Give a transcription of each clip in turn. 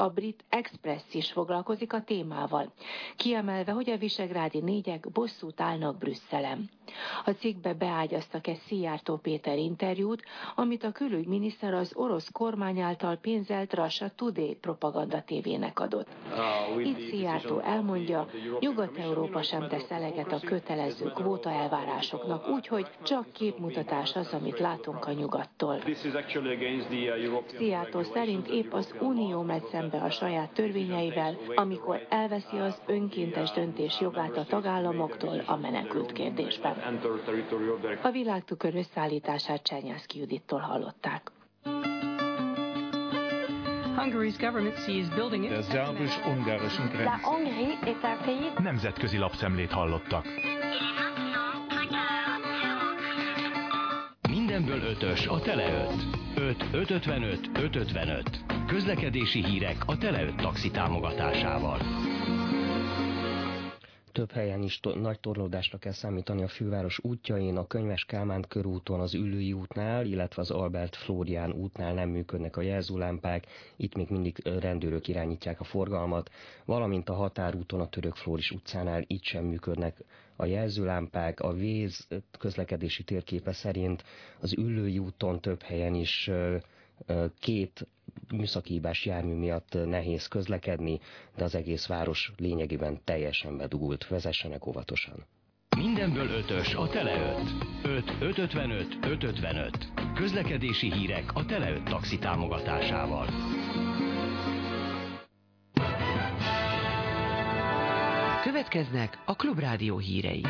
A brit Express is foglalkozik a témával, kiemelve, hogy a visegrádi négyek bosszút állnak Brüsszelem. A cikkbe beágyaztak egy Szijjártó Péter interjút, amit a külügyminiszter az orosz kormány által pénzelt Russia Today propaganda tévének adott. Itt Szijjártó elmondja, Nyugat-Európa sem tesz eleget a kötelező kvóta elvárásoknak, úgyhogy csak képmutatás az, amit látunk a nyugattól. Szijjártó szerint épp az Unió megy szembe a saját törvényeivel, amikor elveszi az önkéntes döntés jogát a tagállamoktól a menekült kérdésben. A világtükör összeállítását Csernyászki Judittól hallották. Der szerbus-ungarischen Grenze. Nemzetközi lapszemlét hallottak. Mindenből ötös a Tele 5. 5 555 555. Közlekedési hírek a Tele 5 taxi támogatásával. Több helyen is to nagy torlódásra kell számítani a főváros útjain, a Könyves Kálmán körúton, az Ülői útnál, illetve az Albert Flórián útnál nem működnek a jelzőlámpák, itt még mindig rendőrök irányítják a forgalmat, valamint a határúton a Török Flóris utcánál itt sem működnek a jelzőlámpák, a víz közlekedési térképe szerint az Ülői úton több helyen is két műszakívás jármű miatt nehéz közlekedni, de az egész város lényegében teljesen bedugult. Vezessenek óvatosan. Mindenből ötös a Tele 5. 5 555 555. Közlekedési hírek a Tele 5 taxi támogatásával. Következnek a Klubrádió hírei.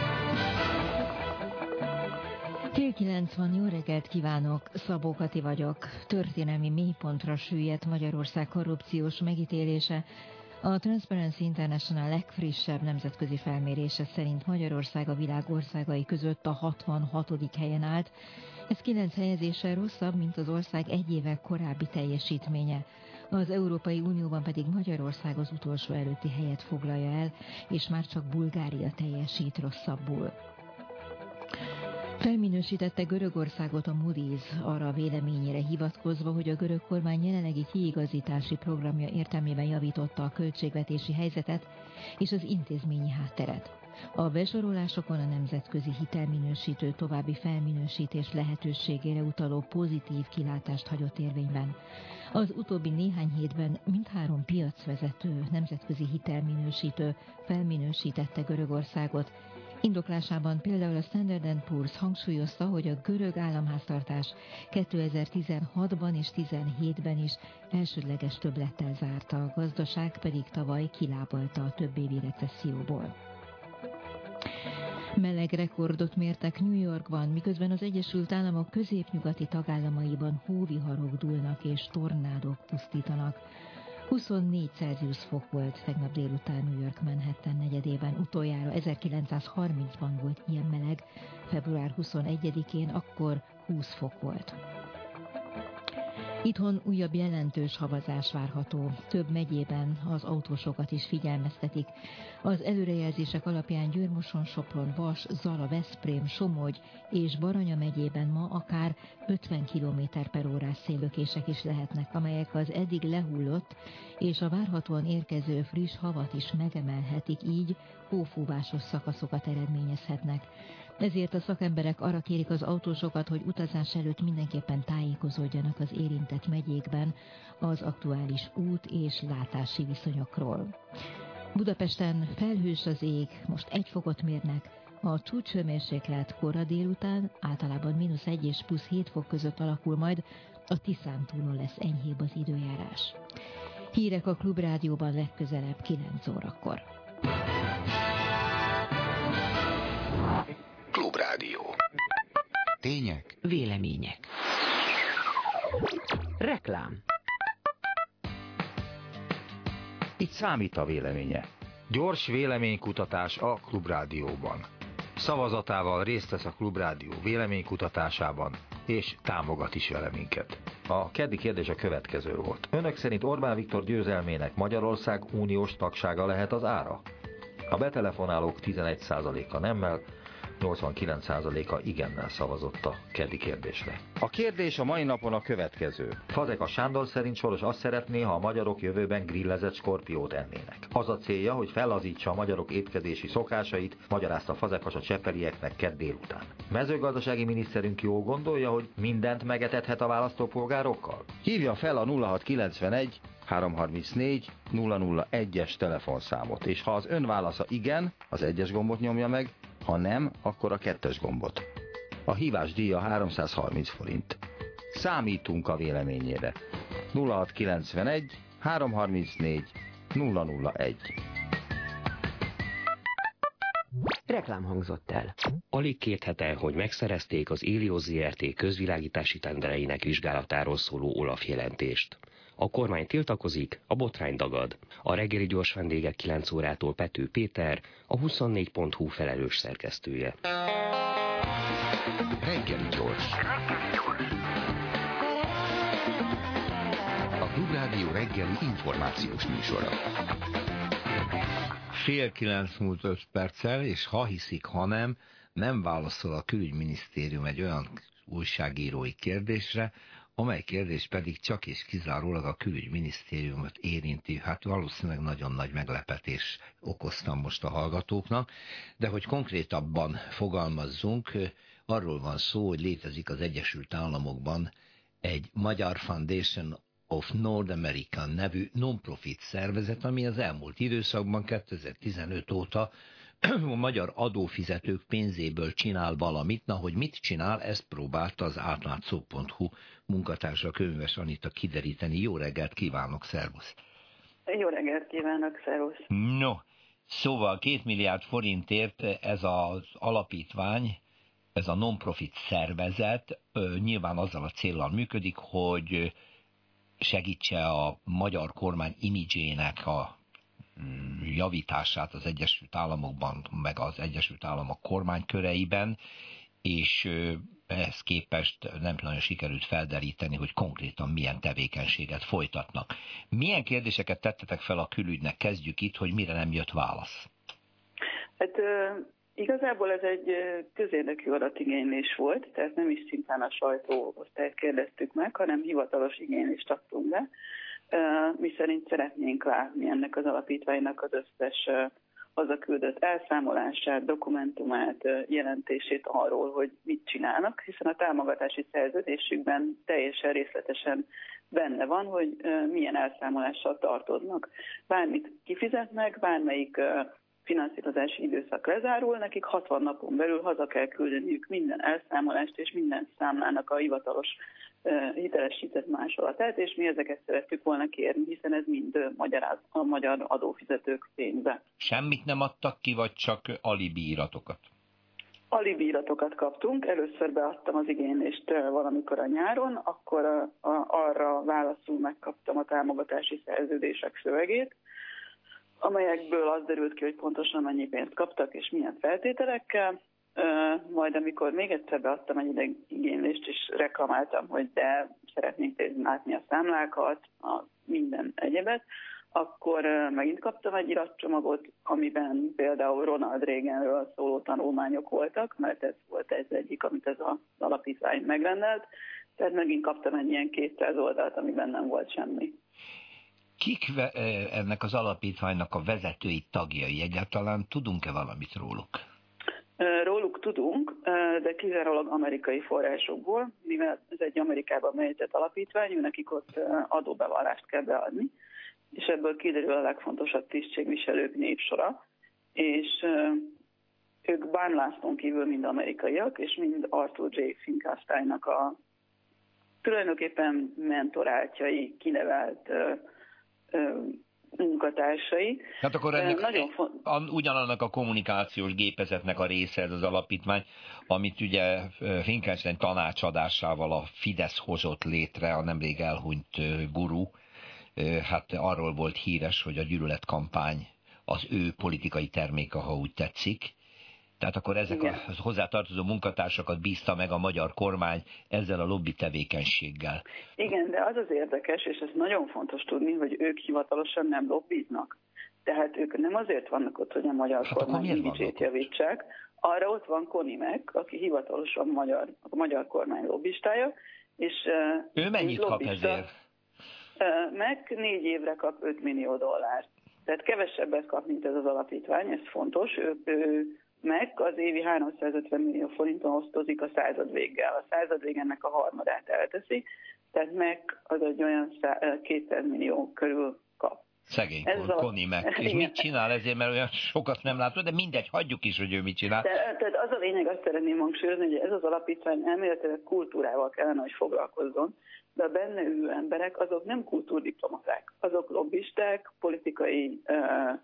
Fél kilenc van, jó reggelt kívánok, Szabó Kati vagyok. Történelmi mélypontra süllyedt Magyarország korrupciós megítélése. A Transparency International legfrissebb nemzetközi felmérése szerint Magyarország a világ országai között a 66. helyen állt. Ez kilenc helyezéssel rosszabb, mint az ország egy éve korábbi teljesítménye. Az Európai Unióban pedig Magyarország az utolsó előtti helyet foglalja el, és már csak Bulgária teljesít rosszabbul. Felminősítette Görögországot a Moody's arra véleményére hivatkozva, hogy a görög kormány jelenlegi kiigazítási programja értelmében javította a költségvetési helyzetet és az intézményi hátteret. A besorolásokon a nemzetközi hitelminősítő további felminősítés lehetőségére utaló pozitív kilátást hagyott érvényben. Az utóbbi néhány hétben mindhárom piacvezető nemzetközi hitelminősítő felminősítette Görögországot, Indoklásában például a Standard Poor's hangsúlyozta, hogy a görög államháztartás 2016-ban és 2017-ben is elsődleges többlettel zárta, a gazdaság pedig tavaly kilábalta a több évi recesszióból. Meleg rekordot mértek New Yorkban, miközben az Egyesült Államok középnyugati tagállamaiban hóviharok dúlnak és tornádok pusztítanak. 24 Celsius fok volt tegnap délután New York Manhattan negyedében. Utoljára 1930-ban volt ilyen meleg, február 21-én akkor 20 fok volt. Itthon újabb jelentős havazás várható. Több megyében az autósokat is figyelmeztetik. Az előrejelzések alapján Győrmoson, Sopron, Vas, Zala, Veszprém, Somogy és Baranya megyében ma akár 50 km per órás szélökések is lehetnek, amelyek az eddig lehullott és a várhatóan érkező friss havat is megemelhetik, így hófúvásos szakaszokat eredményezhetnek. Ezért a szakemberek arra kérik az autósokat, hogy utazás előtt mindenképpen tájékozódjanak az érintett megyékben az aktuális út és látási viszonyokról. Budapesten felhős az ég, most egy fokot mérnek, a csúcshőmérséklet kora délután általában mínusz 1 és plusz 7 fok között alakul majd, a Tiszán túlon lesz enyhébb az időjárás. Hírek a Klubrádióban legközelebb 9 órakor. Klubrádió. Tények. Vélemények. Reklám. Itt számít a véleménye. Gyors véleménykutatás a Klubrádióban. Szavazatával részt vesz a Klubrádió véleménykutatásában, és támogat is vele minket. A keddi kérdés a következő volt. Önök szerint Orbán Viktor győzelmének Magyarország uniós tagsága lehet az ára? A betelefonálók 11%-a nemmel, 89%-a igennel szavazott a keddi kérdésre. A kérdés a mai napon a következő. Fazeka Sándor szerint Soros azt szeretné, ha a magyarok jövőben grillezett skorpiót ennének. Az a célja, hogy fellazítsa a magyarok étkezési szokásait, magyarázta Fazekas a csepelieknek kedd délután. Mezőgazdasági miniszterünk jól gondolja, hogy mindent megetethet a választópolgárokkal? Hívja fel a 0691 334 001-es telefonszámot, és ha az ön válasza igen, az egyes gombot nyomja meg, ha nem, akkor a kettes gombot. A hívás díja 330 forint. Számítunk a véleményére. 0691 334 001 Reklám hangzott el. Alig két hete, hogy megszerezték az Élio ZRT közvilágítási tendereinek vizsgálatáról szóló Olaf jelentést. A kormány tiltakozik, a botrány dagad. A reggeli gyors vendégek 9 órától Pető Péter, a 24.hu felelős szerkesztője. Reggeli gyors. A Klubrádió reggeli információs műsora. Fél kilenc múlt öt perccel, és ha hiszik, ha nem, nem válaszol a külügyminisztérium egy olyan újságírói kérdésre, amely kérdés pedig csak és kizárólag a külügyminisztériumot érinti. Hát valószínűleg nagyon nagy meglepetés okoztam most a hallgatóknak, de hogy konkrétabban fogalmazzunk, arról van szó, hogy létezik az Egyesült Államokban egy Magyar Foundation of North America nevű non-profit szervezet, ami az elmúlt időszakban 2015 óta a magyar adófizetők pénzéből csinál valamit, na hogy mit csinál, ezt próbálta az átlátszó.hu munkatársa Könyves Anita kideríteni. Jó reggelt kívánok, szervusz! Jó reggelt kívánok, szervusz! No, szóval két milliárd forintért ez az alapítvány, ez a non-profit szervezet nyilván azzal a célral működik, hogy segítse a magyar kormány imidzsének a javítását az Egyesült Államokban, meg az Egyesült Államok kormányköreiben, és ehhez képest nem nagyon sikerült felderíteni, hogy konkrétan milyen tevékenységet folytatnak. Milyen kérdéseket tettetek fel a külügynek? Kezdjük itt, hogy mire nem jött válasz. Hát igazából ez egy közérdekű adatigénylés volt, tehát nem is szintán a sajtóosztályt kérdeztük meg, hanem hivatalos igénylést adtunk be. Mi szerint szeretnénk látni ennek az alapítványnak az összes küldött elszámolását, dokumentumát, jelentését arról, hogy mit csinálnak, hiszen a támogatási szerződésükben teljesen részletesen benne van, hogy milyen elszámolással tartoznak. Bármit kifizetnek, bármelyik finanszírozási időszak lezárul, nekik 60 napon belül haza kell küldeniük minden elszámolást és minden számlának a hivatalos hitelesített másolatát, és mi ezeket szerettük volna kérni, hiszen ez mind magyaráz, a magyar adófizetők pénze. Semmit nem adtak ki, vagy csak alibíratokat? Alibíratokat kaptunk, először beadtam az igénylést valamikor a nyáron, akkor a, a, arra válaszul megkaptam a támogatási szerződések szövegét, amelyekből az derült ki, hogy pontosan mennyi pénzt kaptak és milyen feltételekkel, majd amikor még egyszer beadtam egy igénylést, és reklamáltam, hogy de szeretnénk látni a számlákat, a minden egyebet, akkor megint kaptam egy iratcsomagot, amiben például Ronald Reaganről szóló tanulmányok voltak, mert ez volt ez egyik, amit ez az alapítvány megrendelt, tehát megint kaptam egy ilyen 200 oldalt, amiben nem volt semmi. Kik ennek az alapítványnak a vezetői tagjai? Egyáltalán tudunk-e valamit róluk? Róluk tudunk, de kizárólag amerikai forrásokból, mivel ez egy Amerikában melyetett alapítvány, nekik ott adóbevallást kell beadni, és ebből kiderül a legfontosabb tisztségviselők népsora, és ők Bán kívül mind amerikaiak, és mind Arthur J. Finkelsteinnak a tulajdonképpen mentoráltjai, kinevelt munkatársai. Hát akkor ennek Nagyon font... ugyanannak a kommunikációs gépezetnek a része ez az alapítvány, amit ugye Finkelstein tanácsadásával a Fidesz hozott létre, a nemrég elhunyt guru. Hát arról volt híres, hogy a gyűlöletkampány az ő politikai terméke, ha úgy tetszik, tehát akkor ezek Igen. a hozzátartozó munkatársakat bízta meg a magyar kormány ezzel a lobby tevékenységgel. Igen, de az az érdekes, és ez nagyon fontos tudni, hogy ők hivatalosan nem lobbiznak. Tehát ők nem azért vannak ott, hogy a magyar hát kormány imidzsét javítsák, arra ott van Konimek, aki hivatalosan magyar, a magyar kormány lobbistája, és ő mennyit kap ezért? Meg négy évre kap 5 millió dollárt. Tehát kevesebbet kap, mint ez az alapítvány, ez fontos. Ő, ő meg az évi 350 millió forinton osztozik a század véggel. A század vég ennek a harmadát elteszi, tehát meg az egy olyan 200 millió körül kap. Szegény Ez a... Koni meg. És mit csinál ezért, mert olyan sokat nem látod, de mindegy, hagyjuk is, hogy ő mit csinál. De, tehát az a lényeg, azt szeretném hangsúlyozni, hogy ez az alapítvány elméletileg kultúrával kellene, hogy foglalkozzon, de a benne ülő emberek azok nem kultúrdiplomaták, azok lobbisták, politikai uh,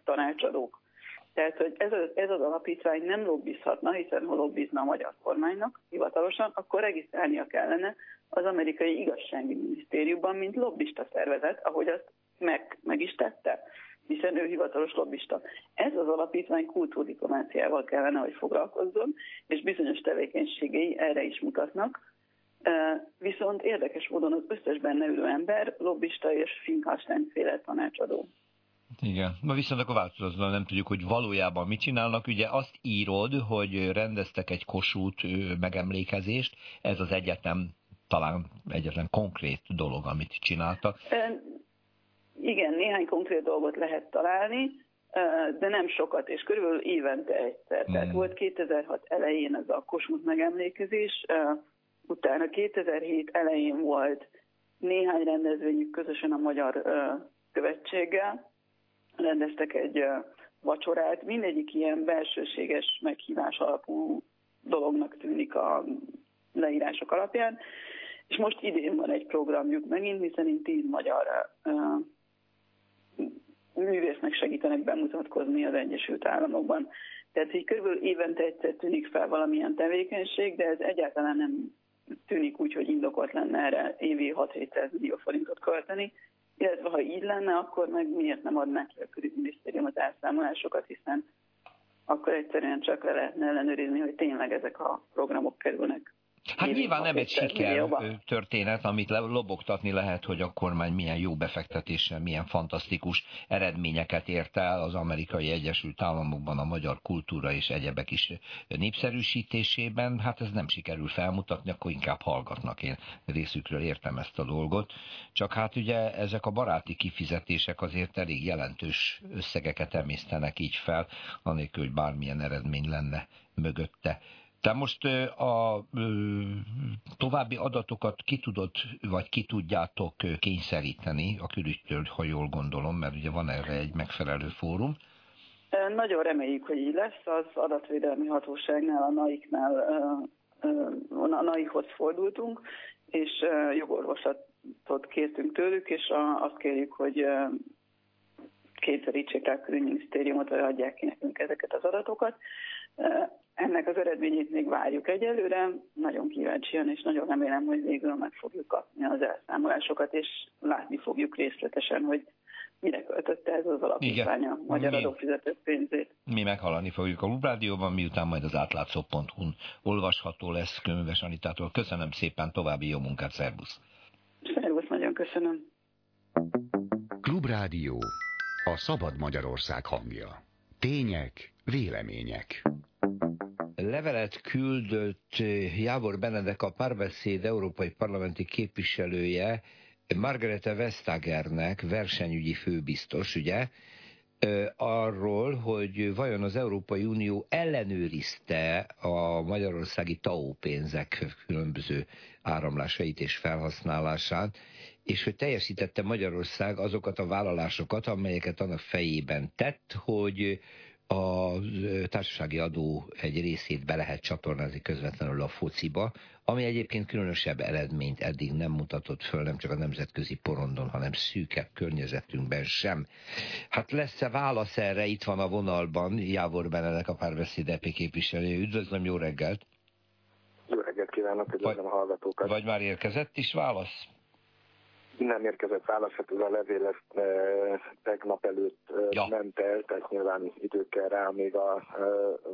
tanácsadók. Tehát, hogy ez, az, ez az alapítvány nem lobbizhatna, hiszen ha lobbizna a magyar kormánynak hivatalosan, akkor regisztrálnia kellene az amerikai igazsági minisztériumban, mint lobbista szervezet, ahogy azt meg, meg is tette, hiszen ő hivatalos lobbista. Ez az alapítvány kultúrdiplomáciával kellene, hogy foglalkozzon, és bizonyos tevékenységei erre is mutatnak, Viszont érdekes módon az összes benne ülő ember lobbista és Finkelstein tanácsadó. Igen, ma viszont akkor változatlan nem tudjuk, hogy valójában mit csinálnak. Ugye azt írod, hogy rendeztek egy kosút megemlékezést, ez az egyetlen, talán egyetlen konkrét dolog, amit csináltak. Igen, néhány konkrét dolgot lehet találni, de nem sokat, és körülbelül évente egyszer. Hmm. Tehát volt 2006 elején ez a Kossuth megemlékezés, utána 2007 elején volt néhány rendezvényük közösen a magyar követséggel, rendeztek egy vacsorát, mindegyik ilyen belsőséges meghívás alapú dolognak tűnik a leírások alapján, és most idén van egy programjuk megint, hiszen tíz magyar művésznek segítenek bemutatkozni az Egyesült Államokban. Tehát így körülbelül évente egyszer tűnik fel valamilyen tevékenység, de ez egyáltalán nem tűnik úgy, hogy indokolt lenne erre évi 6-700 millió forintot költeni, illetve ha így lenne, akkor meg miért nem adnák ki a külügyminisztérium az elszámolásokat, hiszen akkor egyszerűen csak le lehetne ellenőrizni, hogy tényleg ezek a programok kerülnek Hát nyilván nem egy siker történet, amit lobogtatni lehet, hogy a kormány milyen jó befektetéssel, milyen fantasztikus eredményeket ért el az amerikai Egyesült Államokban a magyar kultúra és egyebek is népszerűsítésében. Hát ez nem sikerül felmutatni, akkor inkább hallgatnak. Én részükről értem ezt a dolgot. Csak hát ugye ezek a baráti kifizetések azért elég jelentős összegeket emésztenek így fel, anélkül, hogy bármilyen eredmény lenne mögötte. Te most a további adatokat ki tudod, vagy ki tudjátok kényszeríteni a külügytől, ha jól gondolom, mert ugye van erre egy megfelelő fórum. Nagyon reméljük, hogy így lesz. Az adatvédelmi hatóságnál, a NAIK-nál, a NAIK-hoz fordultunk, és jogorvoslatot kértünk tőlük, és azt kérjük, hogy kényszerítsék rá a külügyminisztériumot, vagy adják ki nekünk ezeket az adatokat. Ennek az eredményét még várjuk egyelőre, nagyon kíváncsian, és nagyon remélem, hogy végül meg fogjuk kapni az elszámolásokat, és látni fogjuk részletesen, hogy mire költötte ez az alapítvány a magyar mi, adófizetők pénzét. Mi meghallani fogjuk a Lubrádióban, miután majd az átlátszó.hu-n olvasható lesz Könyves Anitától. Köszönöm szépen, további jó munkát, szervusz! Szervusz, nagyon köszönöm. Klubrádió, a szabad Magyarország hangja. Tények, vélemények. Levelet küldött eh, Jábor Benedek a párbeszéd európai parlamenti képviselője Margarete Vestagernek, versenyügyi főbiztos, ugye, arról, hogy vajon az Európai Unió ellenőrizte a magyarországi TAO pénzek különböző áramlásait és felhasználását, és hogy teljesítette Magyarország azokat a vállalásokat, amelyeket annak fejében tett, hogy a társasági adó egy részét be lehet csatornázni közvetlenül a fociba, ami egyébként különösebb eredményt eddig nem mutatott föl, nem csak a nemzetközi porondon, hanem szűkebb környezetünkben sem. Hát lesz-e válasz erre? Itt van a vonalban Jávor Benedek, a párbeszéd EP képviselő. Üdvözlöm, jó reggelt! Jó reggelt kívánok, üdvözlöm a hallgatókat! Vagy már érkezett is válasz? Nem érkezett válasz, hát a levél ezt e, tegnap előtt e, ja. ment el, tehát nyilván idő kell rá, még a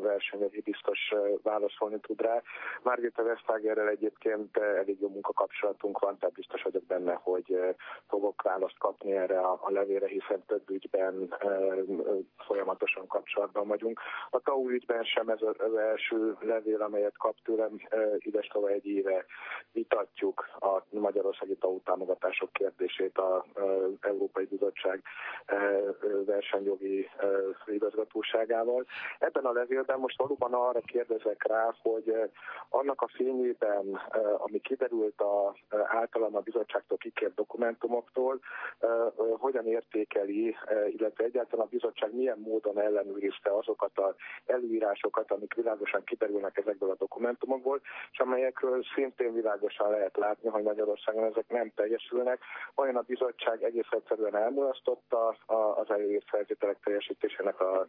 versenyezi biztos válaszolni tud rá. Margita Vesztagerrel egyébként elég jó munkakapcsolatunk van, tehát biztos vagyok benne, hogy fogok választ kapni erre a, a levére, hiszen több ügyben folyamatosan kapcsolatban vagyunk. A TAU ügyben sem ez az első levél, amelyet kap tőlem, idestova egy éve vitatjuk a magyarországi TAU támogatások kérdését az Európai Bizottság versenyjogi igazgatóságával. Ebben a levélben most valóban arra kérdezek rá, hogy annak a fényében, ami kiderült a, általán a bizottságtól kikért dokumentumoktól, hogyan értékeli, illetve egyáltalán a bizottság milyen módon ellenőrizte azokat az előírásokat, amik világosan kiderülnek ezekből a dokumentumokból, és amelyekről szintén világosan lehet látni, hogy Magyarországon ezek nem teljesülnek. Olyan a bizottság egész egyszerűen elmulasztotta az előírt feltételek teljesítésének a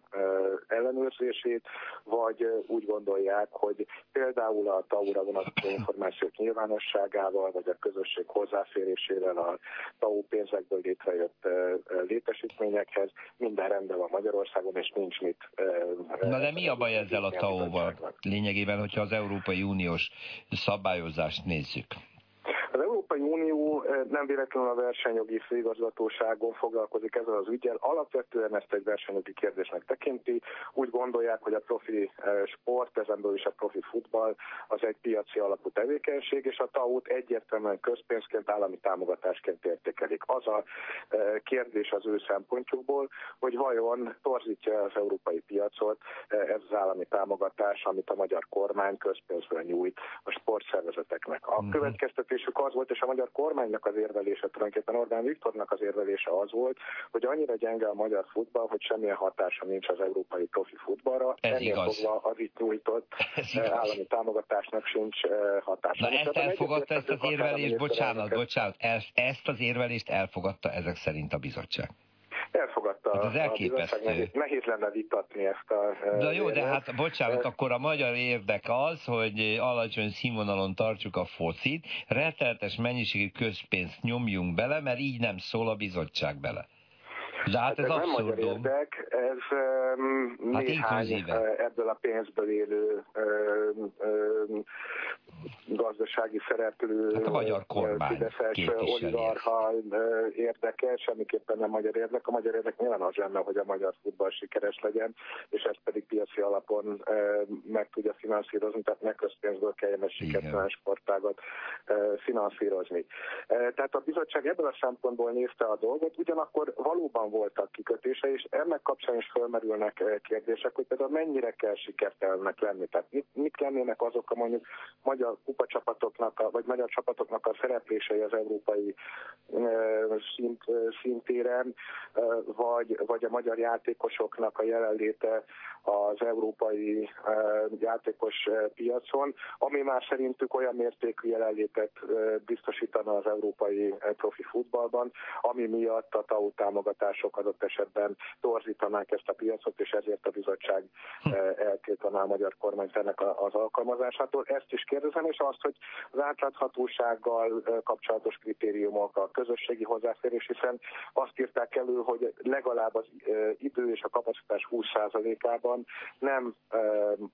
ellenőrzését, vagy úgy gondolják, hogy például a TAU-ra vonatkozó információk nyilvánosságával, vagy a közösség hozzáférésével a TAU pénzekből létrejött létesítményekhez minden rendben van Magyarországon, és nincs mit. Na de mi a baj ezzel a TAU-val? Lényegében, hogyha az Európai Uniós szabályozást nézzük. Az Európai Unió nem véletlenül a versenyjogi főigazgatóságon foglalkozik ezzel az ügyel. Alapvetően ezt egy versenyjogi kérdésnek tekinti. Úgy gondolják, hogy a profi sport, ezenből is a profi futball, az egy piaci alapú tevékenység, és a TAU-t egyértelműen közpénzként, állami támogatásként értékelik. Az a kérdés az ő szempontjukból, hogy vajon torzítja az európai piacot ez az állami támogatás, amit a magyar kormány közpénzből nyújt a sportszervezeteknek. A mhm. következtetésük az volt, és a magyar kormánynak az érvelése, tulajdonképpen Orbán Viktornak az érvelése az volt, hogy annyira gyenge a magyar futball, hogy semmilyen hatása nincs az európai profi futballra. Ez Ennél igaz. fogva az itt nyújtott eh, állami támogatásnak sincs eh, hatása. Na ezt elfogadta ezt az érvelést, bocsánat, bocsánat, ezt, ezt az érvelést elfogadta ezek szerint a bizottság. Elfogadta hát ez elképesztő. Nehéz, nehéz lenne vitatni ezt a... De jó, de hát bocsánat, akkor a magyar érdek az, hogy alacsony színvonalon tartsuk a focit, retteltes mennyiségű közpénzt nyomjunk bele, mert így nem szól a bizottság bele. De hát, hát ez, ez nem magyar érdek, ez um, hát néhány ebből a pénzből élő um, um, gazdasági szereplő, hát a magyar kormány Fideszes oligarha érdeke, semmiképpen nem magyar érdek. A magyar érdek nyilván az lenne, hogy a magyar futball sikeres legyen, és ezt pedig piaci alapon meg tudja finanszírozni, tehát ne közpénzből kelljen egy sikertelen sportágat finanszírozni. Tehát a bizottság ebből a szempontból nézte a dolgot, ugyanakkor valóban voltak kikötése, és ennek kapcsán is felmerülnek kérdések, hogy például mennyire kell sikertelennek lenni. Tehát mit, mit lennének azok a mondjuk magyar kupacsapatoknak, vagy magyar csapatoknak a szereplései az európai szint, szintéren, vagy, vagy a magyar játékosoknak a jelenléte az európai játékos piacon, ami már szerintük olyan mértékű jelenlétet biztosítana az európai profi futballban, ami miatt a TAU támogatások adott esetben torzítanák ezt a piacot, és ezért a bizottság hm. eltiltaná a magyar kormányt ennek az alkalmazásától. Ezt is kérdezem, és azt, hogy az átláthatósággal kapcsolatos kritériumok, a közösségi hozzáférés, hiszen azt írták elő, hogy legalább az idő és a kapacitás 20%-ában nem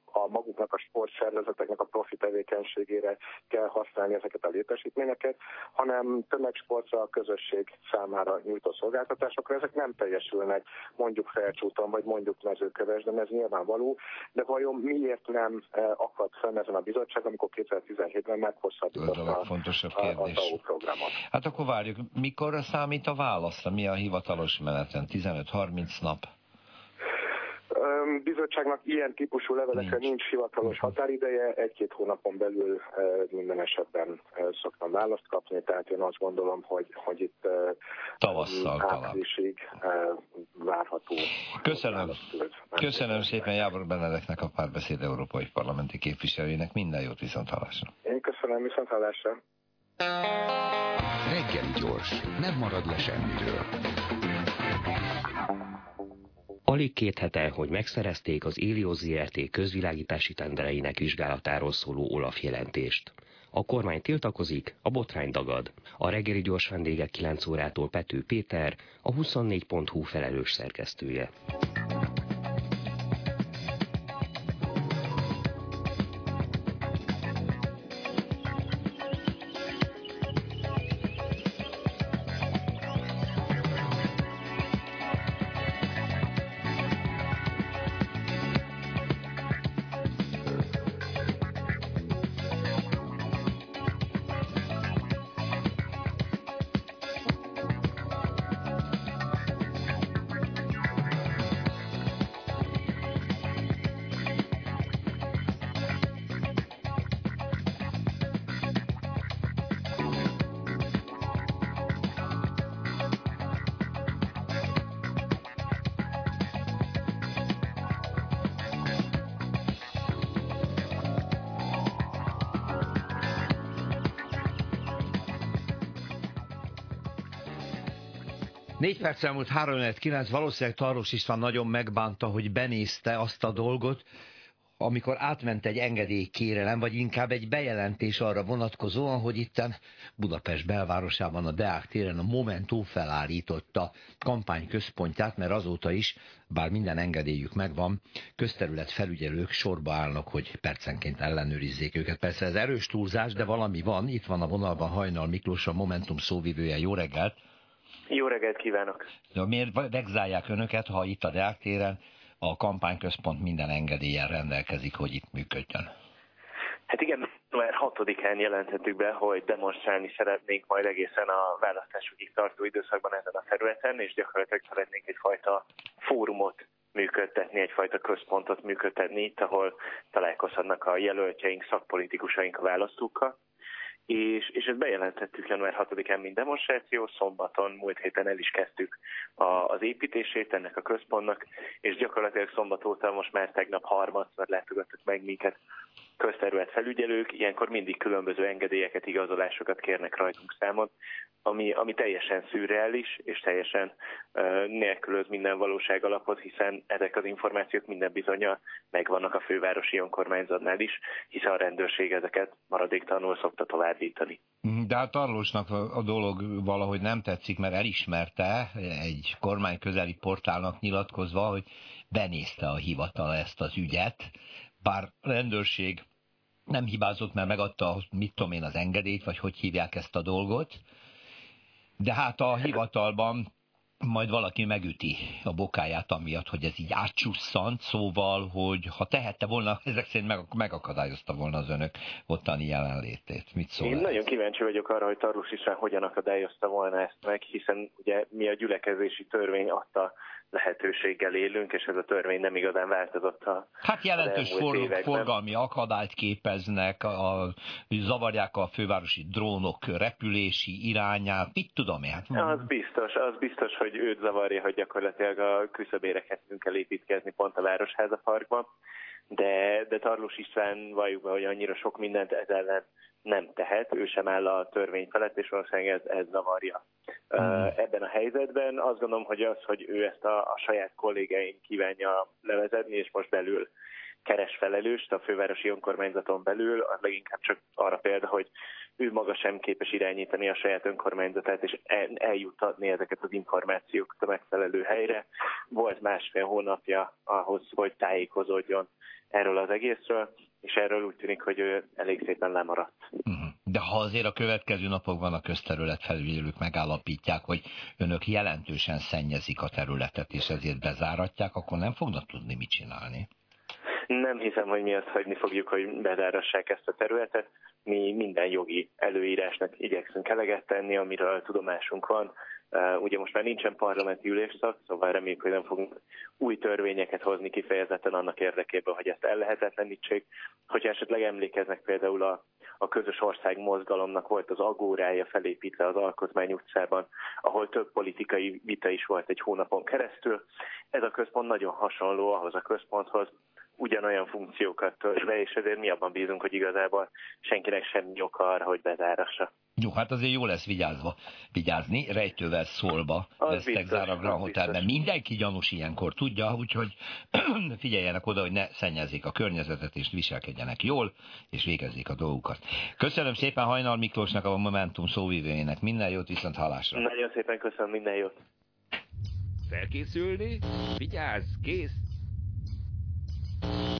a maguknak a sportszervezeteknek a profi tevékenységére kell használni ezeket a létesítményeket, hanem tömegsportra, a közösség számára nyújtó szolgáltatásokra. Ezek nem teljesülnek mondjuk felcsúton, vagy mondjuk mezőköves, de ez nyilvánvaló. De vajon miért nem akadt fenn ezen a bizottság, amikor 2017-ben meghosszabbította a, legfontosabb kérdés. a, a programot? Hát akkor várjuk, mikor számít a válaszra? Mi a hivatalos meneten? 15-30 nap? Bizottságnak ilyen típusú levelekre nincs, nincs hivatalos határideje, egy-két hónapon belül minden esetben szoktam választ kapni, tehát én azt gondolom, hogy, hogy itt tavasszal áprilisig várható. Köszönöm. Köszönöm szépen Jábor Benedeknek a párbeszéd európai parlamenti képviselőjének. Minden jót viszont hallásra. Én köszönöm, viszont hallásra. Reggeli gyors, nem marad le semmiről. Alig két hete, hogy megszerezték az Ilios ZRT közvilágítási tendereinek vizsgálatáról szóló Olaf jelentést. A kormány tiltakozik, a botrány dagad. A reggeli gyors vendége 9 órától Pető Péter, a 24.hu felelős szerkesztője. 4 perc elmúlt 3 9 valószínűleg Tarlós István nagyon megbánta, hogy benézte azt a dolgot, amikor átment egy engedélykérelem, vagy inkább egy bejelentés arra vonatkozóan, hogy itten Budapest belvárosában a Deák téren a Momentum felállította kampányközpontját, mert azóta is, bár minden engedélyük megvan, közterület felügyelők sorba állnak, hogy percenként ellenőrizzék őket. Persze ez erős túlzás, de valami van. Itt van a vonalban Hajnal Miklós, a Momentum szóvivője. Jó reggelt! Jó reggelt kívánok! De miért vegzálják önöket, ha itt a Deák téren a kampányközpont minden engedélyen rendelkezik, hogy itt működjön? Hát igen, január 6-án jelentettük be, hogy demonstrálni szeretnénk majd egészen a választásokig tartó időszakban ezen a területen, és gyakorlatilag szeretnénk egyfajta fórumot működtetni, egyfajta központot működtetni itt, ahol találkozhatnak a jelöltjeink, szakpolitikusaink a választókkal és, és ezt bejelentettük január 6-án, mint demonstráció, szombaton, múlt héten el is kezdtük a, az építését ennek a központnak, és gyakorlatilag szombat óta most már tegnap harmadszor látogattak meg minket közterület felügyelők, ilyenkor mindig különböző engedélyeket, igazolásokat kérnek rajtunk számon, ami, ami teljesen szürreális, és teljesen uh, nélkülöz minden valóság alapot, hiszen ezek az információk minden bizonyal megvannak a fővárosi önkormányzatnál is, hiszen a rendőrség ezeket maradéktalanul szokta továbbítani. De hát Tarlósnak a dolog valahogy nem tetszik, mert elismerte egy kormány közeli portálnak nyilatkozva, hogy benézte a hivatal ezt az ügyet, bár rendőrség nem hibázott, mert megadta, mit tudom én, az engedélyt, vagy hogy hívják ezt a dolgot, de hát a hivatalban majd valaki megüti a bokáját amiatt, hogy ez így átcsusszant, szóval, hogy ha tehette volna, ezek szerint meg, megakadályozta volna az önök ottani jelenlétét. Mit szól Én ez? nagyon kíváncsi vagyok arra, hogy Tarus István hogyan akadályozta volna ezt meg, hiszen ugye mi a gyülekezési törvény adta lehetőséggel élünk, és ez a törvény nem igazán változott a Hát jelentős for, forgalmi akadályt képeznek, a, zavarják a fővárosi drónok repülési irányát, mit tudom én. Hát... Az biztos, az biztos, hogy őt zavarja, hogy gyakorlatilag a küszöbére kezdünk el építkezni pont a Városháza Parkban, de, de Tarlós István valljuk be, hogy annyira sok mindent ez ellen nem tehet, ő sem áll a törvény felett, és valószínűleg ez, ez zavarja. Mm. Ebben a helyzetben azt gondolom, hogy az, hogy ő ezt a, a saját kollégáin kívánja levezetni, és most belül keres felelőst a fővárosi önkormányzaton belül, az leginkább csak arra példa, hogy ő maga sem képes irányítani a saját önkormányzatát, és eljutatni ezeket az információkat a megfelelő helyre. Volt másfél hónapja ahhoz, hogy tájékozódjon erről az egészről, és erről úgy tűnik, hogy ő elég szépen lemaradt. Mhm. De ha azért a következő napokban a közterület felügyelők megállapítják, hogy önök jelentősen szennyezik a területet, és ezért bezáratják, akkor nem fognak tudni mit csinálni. Nem hiszem, hogy mi azt hagyni fogjuk, hogy bezárassák ezt a területet. Mi minden jogi előírásnak igyekszünk eleget tenni, amiről tudomásunk van, ugye most már nincsen parlamenti ülésszak, szóval reméljük, hogy nem fogunk új törvényeket hozni kifejezetten annak érdekében, hogy ezt ellehetetlenítsék. Hogyha esetleg emlékeznek például a, a közös ország mozgalomnak volt az agórája felépítve az Alkotmány utcában, ahol több politikai vita is volt egy hónapon keresztül. Ez a központ nagyon hasonló ahhoz a központhoz, ugyanolyan funkciókat tölt be, és ezért mi abban bízunk, hogy igazából senkinek semmi oka arra, hogy bezárassa. Jó, hát azért jó lesz vigyázva, vigyázni, rejtővel szólva az lesztek biztos, zár a Grand Hotelben. Mindenki gyanús ilyenkor tudja, úgyhogy figyeljenek oda, hogy ne szennyezzék a környezetet, és viselkedjenek jól, és végezzék a dolgukat. Köszönöm szépen Hajnal Miklósnak, a Momentum szóvívőjének. Minden jót, viszont hallásra. Nagyon szépen köszönöm, minden jót. Felkészülni? Vigyázz, kész!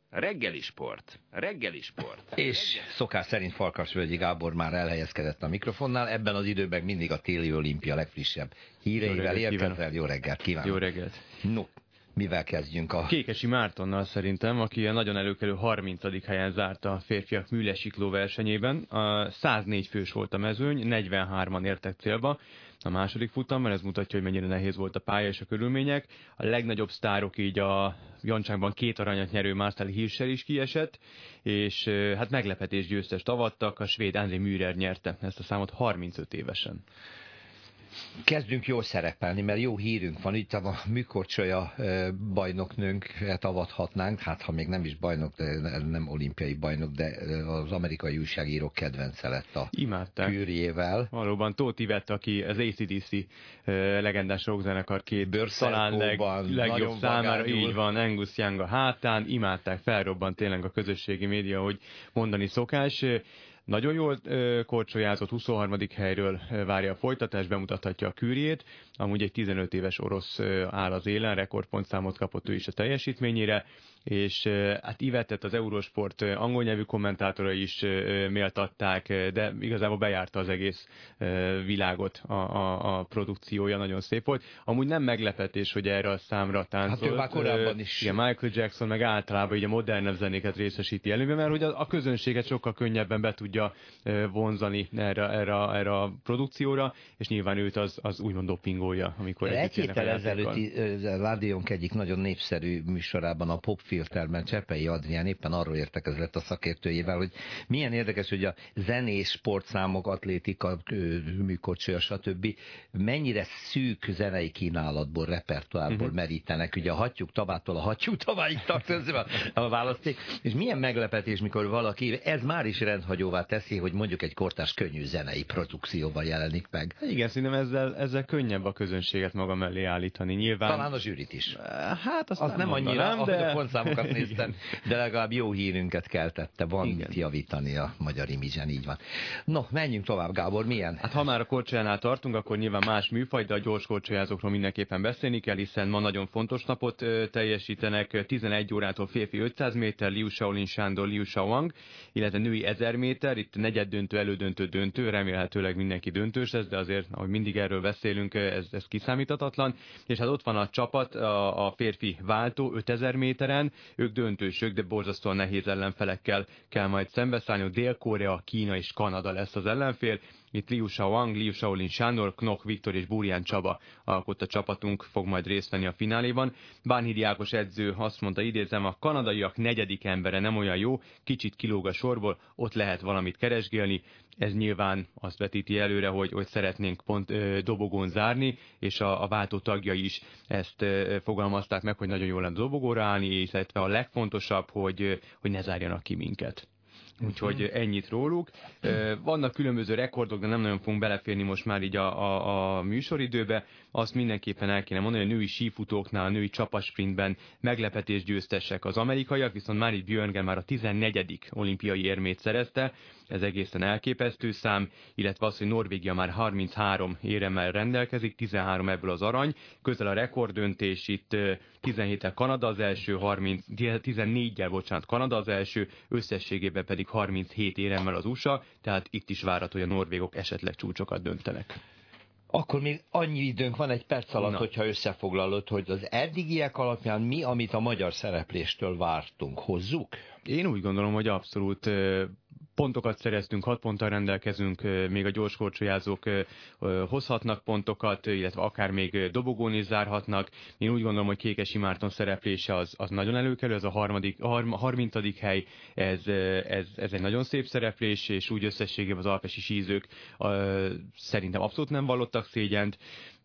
Reggeli sport. Reggeli sport. És szokás szerint Farkas Völgyi Gábor már elhelyezkedett a mikrofonnál. Ebben az időben mindig a téli olimpia legfrissebb híreivel érkezel. Jó reggelt kívánok. Jó reggelt. No, mivel kezdjünk a... Kékesi Mártonnal szerintem, aki a nagyon előkelő 30. helyen zárta a férfiak műlesikló versenyében. A 104 fős volt a mezőny, 43-an értek célba a második futamban, ez mutatja, hogy mennyire nehéz volt a pálya és a körülmények. A legnagyobb sztárok így a Jancsánkban két aranyat nyerő Marcel Hirscher is kiesett, és hát meglepetés győztes tavattak, a svéd André Müller nyerte ezt a számot 35 évesen kezdünk jól szerepelni, mert jó hírünk van. Itt a műkorcsolya bajnoknőnket avathatnánk, hát ha még nem is bajnok, de nem olimpiai bajnok, de az amerikai újságírók kedvence lett a Imádták. kürjével. Valóban Tóth Ivett, aki az ACDC legendás rockzenekar két talán leg, legjobb számára, így van, Angus Young a hátán, imádták, felrobbant tényleg a közösségi média, hogy mondani szokás. Nagyon jól korcsolyázott, 23. helyről várja a folytatás, bemutathatja a kűrjét. Amúgy egy 15 éves orosz áll az élen, rekordpontszámot kapott ő is a teljesítményére és hát Ivettet az Eurosport angol nyelvű kommentátora is méltatták, de igazából bejárta az egész világot a, a, a produkciója, nagyon szép volt. Amúgy nem meglepetés, hogy erre a számra táncolt. Hát ő már korábban is. Igen, Michael Jackson meg általában így a modernebb zenéket részesíti előbb, mert hogy a, a közönséget sokkal könnyebben be tudja vonzani erre, erre, erre a produkcióra, és nyilván őt az, az úgymond dopingolja, amikor Egy héttel ezelőtti Ládiónk egyik nagyon népszerű műsorában a Pop filterben Csepei Adrián éppen arról értekezett a szakértőjével, hogy milyen érdekes, hogy a zenés, sportszámok, atlétika, műkocsolya, stb. mennyire szűk zenei kínálatból, repertoárból uh-huh. merítenek. Ugye a hattyúk tavától a hattyú taváig tart a választék. És milyen meglepetés, mikor valaki, ez már is rendhagyóvá teszi, hogy mondjuk egy kortás könnyű zenei produkcióban jelenik meg. Igen, szerintem ezzel, ezzel könnyebb a közönséget maga mellé állítani. Nyilván... Talán a zsűrit is. Hát azt, azt nem, nem annyira, nem, de... a számokat néztem, de legalább jó hírünket keltette. Van Igen. mit javítani a magyar imidzsen, így van. No, menjünk tovább, Gábor, milyen? Hát ha már a korcsolyánál tartunk, akkor nyilván más műfaj, de a gyors korcsolyázókról mindenképpen beszélni kell, hiszen ma nagyon fontos napot teljesítenek. 11 órától férfi 500 méter, Liu Shaolin Sándor, Liu Shaowang, illetve női 1000 méter, itt negyed döntő, elődöntő, döntő, remélhetőleg mindenki döntős lesz, de azért, ahogy mindig erről beszélünk, ez, ez kiszámíthatatlan. És hát ott van a csapat, a, a férfi váltó 5000 méteren, ők döntősök, de borzasztóan nehéz ellenfelekkel kell majd szembeszállni. Dél-Korea, Kína és Kanada lesz az ellenfél. Itt Liu Shaoang, Liu Shaolin Sándor, Knoch Viktor és Burján Csaba alkotta csapatunk fog majd részt venni a fináléban. Bánhidi Ákos edző azt mondta, idézem, a kanadaiak negyedik embere nem olyan jó, kicsit kilóg a sorból, ott lehet valamit keresgélni. Ez nyilván azt vetíti előre, hogy, hogy szeretnénk pont ö, dobogón zárni, és a, a váltó tagjai is ezt ö, fogalmazták meg, hogy nagyon jól lenne dobogóra állni, illetve a legfontosabb, hogy, hogy ne zárjanak ki minket. Úgyhogy mhm. ennyit róluk. Vannak különböző rekordok, de nem nagyon fogunk beleférni most már így a, a, a műsoridőbe. Azt mindenképpen el kéne mondani, hogy a női sífutóknál, a női csapasprintben meglepetés győztesek az amerikaiak, viszont már itt Björngen már a 14. olimpiai érmét szerezte, ez egészen elképesztő szám, illetve az, hogy Norvégia már 33 éremmel rendelkezik, 13 ebből az arany, közel a rekorddöntés, itt 17-el Kanada az első, 30, 14-el, bocsánat, Kanada az első, összességében pedig 37 éremmel az USA, tehát itt is várható, hogy a norvégok esetleg csúcsokat döntenek. Akkor még annyi időnk van egy perc alatt, Na. hogyha összefoglalod, hogy az eddigiek alapján mi, amit a magyar szerepléstől vártunk, hozzuk? Én úgy gondolom, hogy abszolút pontokat szereztünk, hat ponttal rendelkezünk, még a gyorskorcsolyázók hozhatnak pontokat, illetve akár még dobogón is zárhatnak. Én úgy gondolom, hogy Kékesi Márton szereplése az, az nagyon előkelő, ez a harmadik, a harmincadik hely, ez, ez, ez egy nagyon szép szereplés, és úgy összességében az alpesi sízők szerintem abszolút nem vallottak szégyent.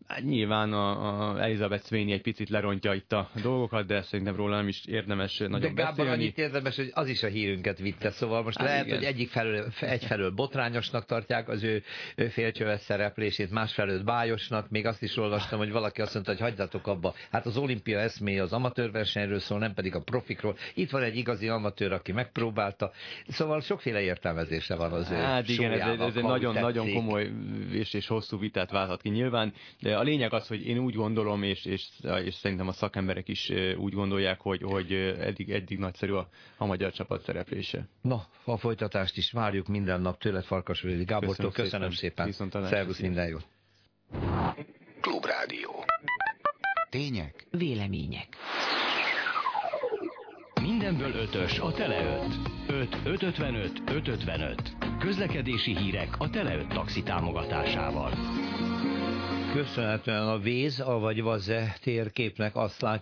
Hát nyilván a, a Elizabeth Sweeney egy picit lerontja itt a dolgokat, de szerintem róla nem is érdemes nagyon De Gábor, beszélni. annyit érdemes, hogy az is a hírünket vitte, szóval most Hát lehet, igen. hogy egyik felől, egyfelől botrányosnak tartják az ő, ő félcsöves szereplését, másfelől bájosnak, még azt is olvastam, hogy valaki azt mondta, hogy hagyjatok abba. Hát az olimpia eszméje az amatőrversenyről szól, nem pedig a profikról. Itt van egy igazi amatőr, aki megpróbálta. Szóval sokféle értelmezése van az ő Hát igen, ez, ez egy nagyon-nagyon komoly és, és hosszú vitát válthat ki nyilván, de a lényeg az, hogy én úgy gondolom, és, és, és szerintem a szakemberek is úgy gondolják, hogy, hogy eddig, eddig nagyszerű a, a magyar csapat szereplése. Na, a folytatást is várjuk minden nap tőled, Farkasvili Gábortól. Köszönöm Köszönöm szépen. szépen. Szervusz, minden jót. Klubrádió. Tények? Vélemények. Mindenből ötös a Tele 5. 5 555 555. Közlekedési hírek a Tele 5 taxi támogatásával. Köszönhetően a Véz, avagy Vaze térképnek azt látjuk,